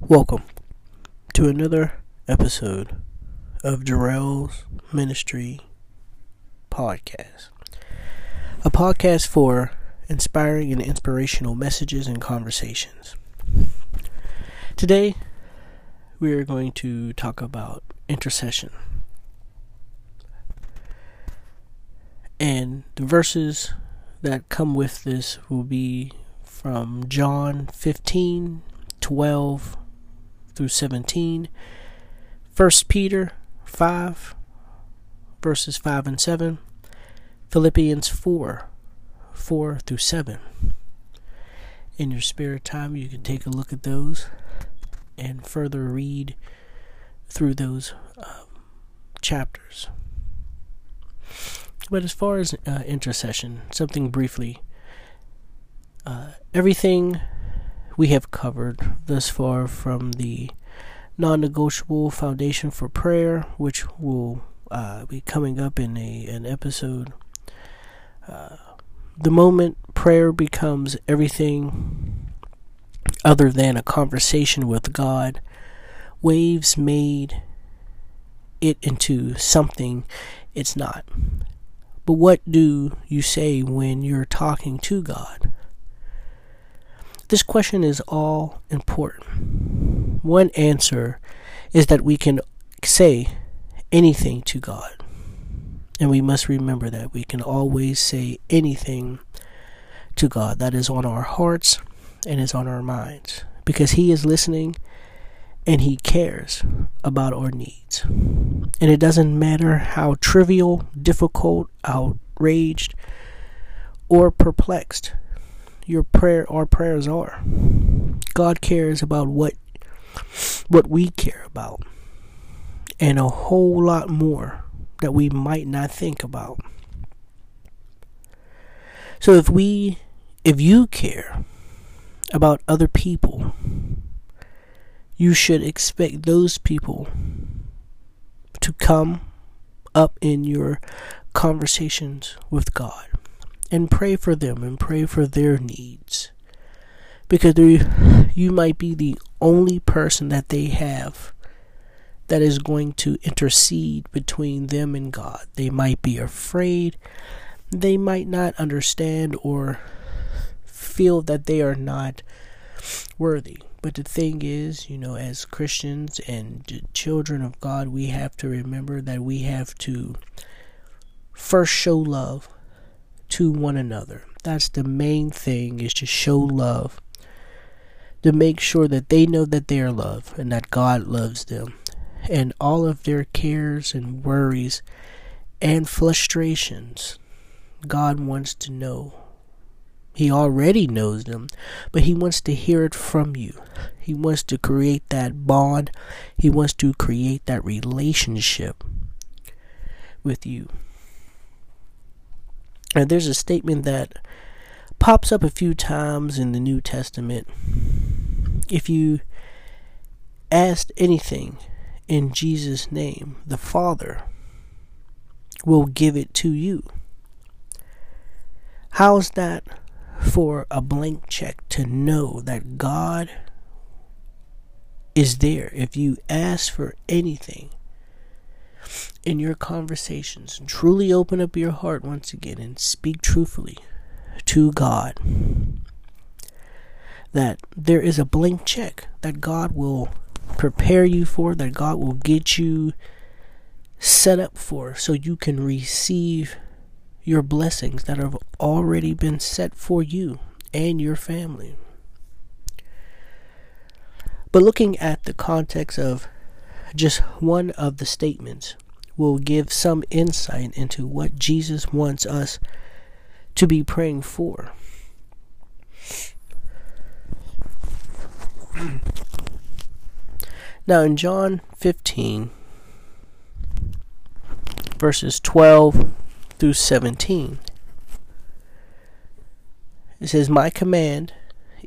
Welcome to another episode of Jarrell's Ministry Podcast. A podcast for inspiring and inspirational messages and conversations. Today, we are going to talk about intercession. And the verses that come with this will be from John 15, 12 through 17, 1 Peter 5, verses 5 and 7, Philippians 4, 4 through 7. In your spare time, you can take a look at those and further read through those um, chapters. But as far as uh, intercession, something briefly, uh, everything we have covered thus far from the non negotiable foundation for prayer, which will uh, be coming up in a, an episode. Uh, the moment prayer becomes everything other than a conversation with God, waves made it into something it's not. But what do you say when you're talking to God? This question is all important. One answer is that we can say anything to God. And we must remember that we can always say anything to God that is on our hearts and is on our minds because He is listening and He cares about our needs. And it doesn't matter how trivial, difficult, outraged, or perplexed your prayer our prayers are. God cares about what what we care about and a whole lot more that we might not think about. So if we if you care about other people, you should expect those people to come up in your conversations with God and pray for them and pray for their needs. Because you might be the only person that they have that is going to intercede between them and God. They might be afraid, they might not understand or feel that they are not worthy. But the thing is, you know, as Christians and children of God, we have to remember that we have to first show love to one another. That's the main thing is to show love. To make sure that they know that they are loved and that God loves them. And all of their cares and worries and frustrations, God wants to know. He already knows them, but He wants to hear it from you. He wants to create that bond. He wants to create that relationship with you. And there's a statement that pops up a few times in the New Testament. If you asked anything in Jesus' name, the Father will give it to you. How's that for a blank check to know that God is there if you ask for anything? In your conversations, truly open up your heart once again and speak truthfully to God. That there is a blank check that God will prepare you for, that God will get you set up for, so you can receive your blessings that have already been set for you and your family. But looking at the context of just one of the statements will give some insight into what Jesus wants us to be praying for. Now, in John 15, verses 12 through 17, it says, My command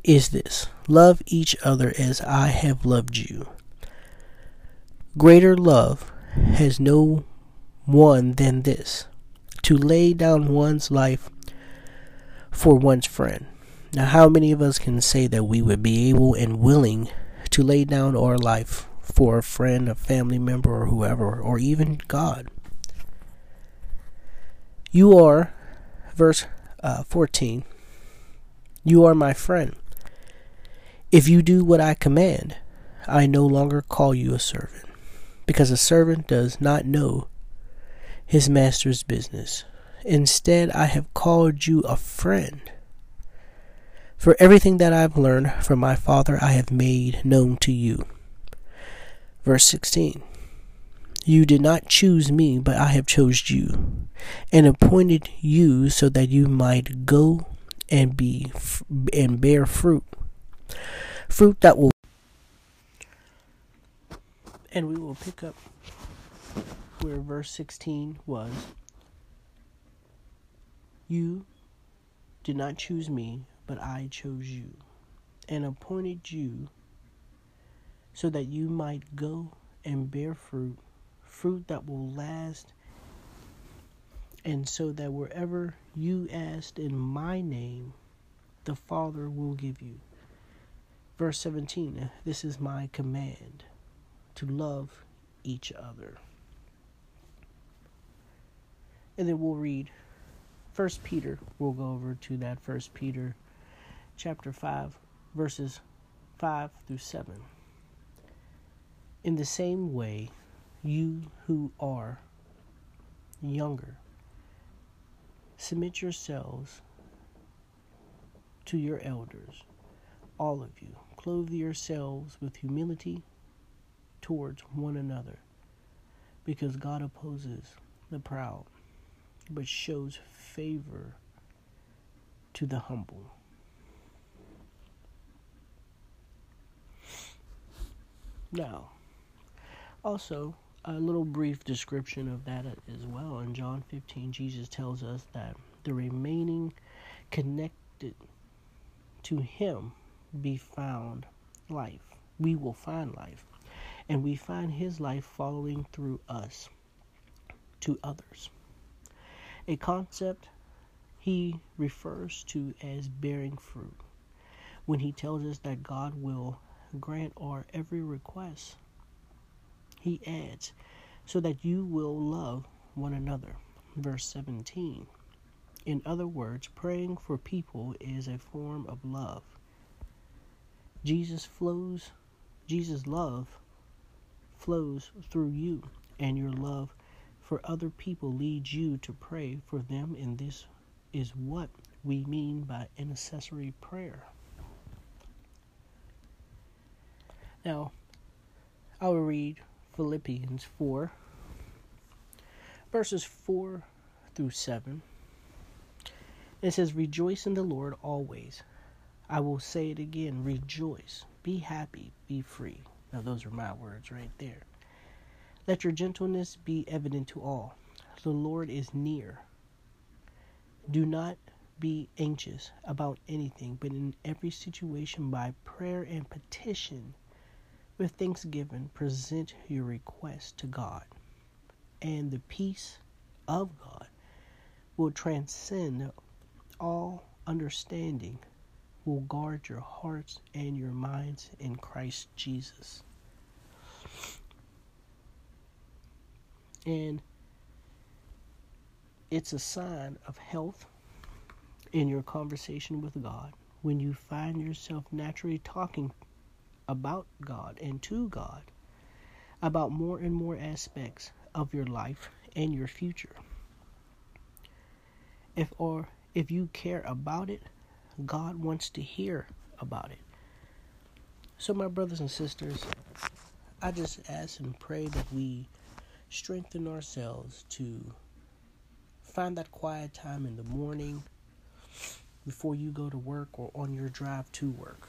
is this love each other as I have loved you. Greater love has no one than this to lay down one's life for one's friend. Now, how many of us can say that we would be able and willing to lay down our life for a friend, a family member, or whoever, or even God. You are, verse uh, 14, you are my friend. If you do what I command, I no longer call you a servant, because a servant does not know his master's business. Instead, I have called you a friend. For everything that I've learned from my Father, I have made known to you. Verse 16 You did not choose me, but I have chosen you, and appointed you so that you might go and be and bear fruit, fruit that will. And we will pick up where verse 16 was. You did not choose me, but I chose you, and appointed you so that you might go and bear fruit, fruit that will last, and so that wherever you ask in my name, the Father will give you. Verse 17 This is my command to love each other. And then we'll read First Peter. We'll go over to that First Peter chapter 5, verses 5 through 7. In the same way, you who are younger, submit yourselves to your elders, all of you. Clothe yourselves with humility towards one another, because God opposes the proud, but shows favor to the humble. Now, also, a little brief description of that as well. In John 15, Jesus tells us that the remaining connected to Him be found life. We will find life. And we find His life following through us to others. A concept he refers to as bearing fruit when he tells us that God will grant our every request he adds, so that you will love one another. Verse 17. In other words, praying for people is a form of love. Jesus flows, Jesus' love flows through you, and your love for other people leads you to pray for them, and this is what we mean by intercessory prayer. Now, I will read Philippians 4, verses 4 through 7. It says, Rejoice in the Lord always. I will say it again rejoice, be happy, be free. Now, those are my words right there. Let your gentleness be evident to all. The Lord is near. Do not be anxious about anything, but in every situation, by prayer and petition, with thanksgiving, present your request to God, and the peace of God will transcend all understanding, will guard your hearts and your minds in Christ Jesus. And it's a sign of health in your conversation with God when you find yourself naturally talking about God and to God about more and more aspects of your life and your future. If or if you care about it, God wants to hear about it. So my brothers and sisters, I just ask and pray that we strengthen ourselves to find that quiet time in the morning before you go to work or on your drive to work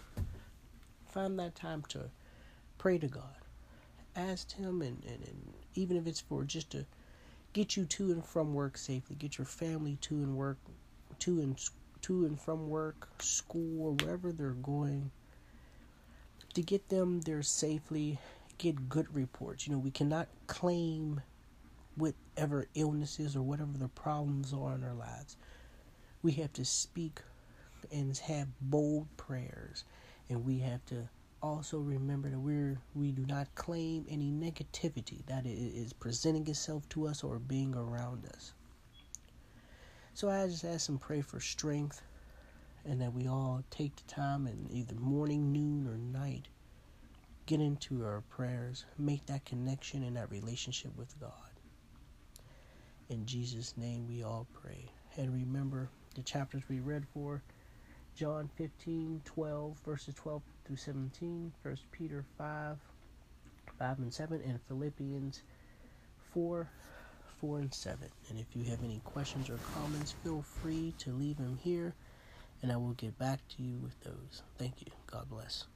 find that time to pray to God. Ask Him, and, and, and even if it's for just to get you to and from work safely, get your family to and work, to and to and from work, school, or wherever they're going, to get them there safely, get good reports. You know, we cannot claim whatever illnesses or whatever the problems are in our lives. We have to speak and have bold prayers and we have to also remember that we're we do not claim any negativity that is presenting itself to us or being around us. So I just ask and pray for strength and that we all take the time in either morning, noon, or night, get into our prayers, make that connection and that relationship with God. In Jesus' name we all pray. And remember the chapters we read for John 15, 12, verses 12 through 17, 1 Peter 5, 5 and 7, and Philippians 4, 4 and 7. And if you have any questions or comments, feel free to leave them here, and I will get back to you with those. Thank you. God bless.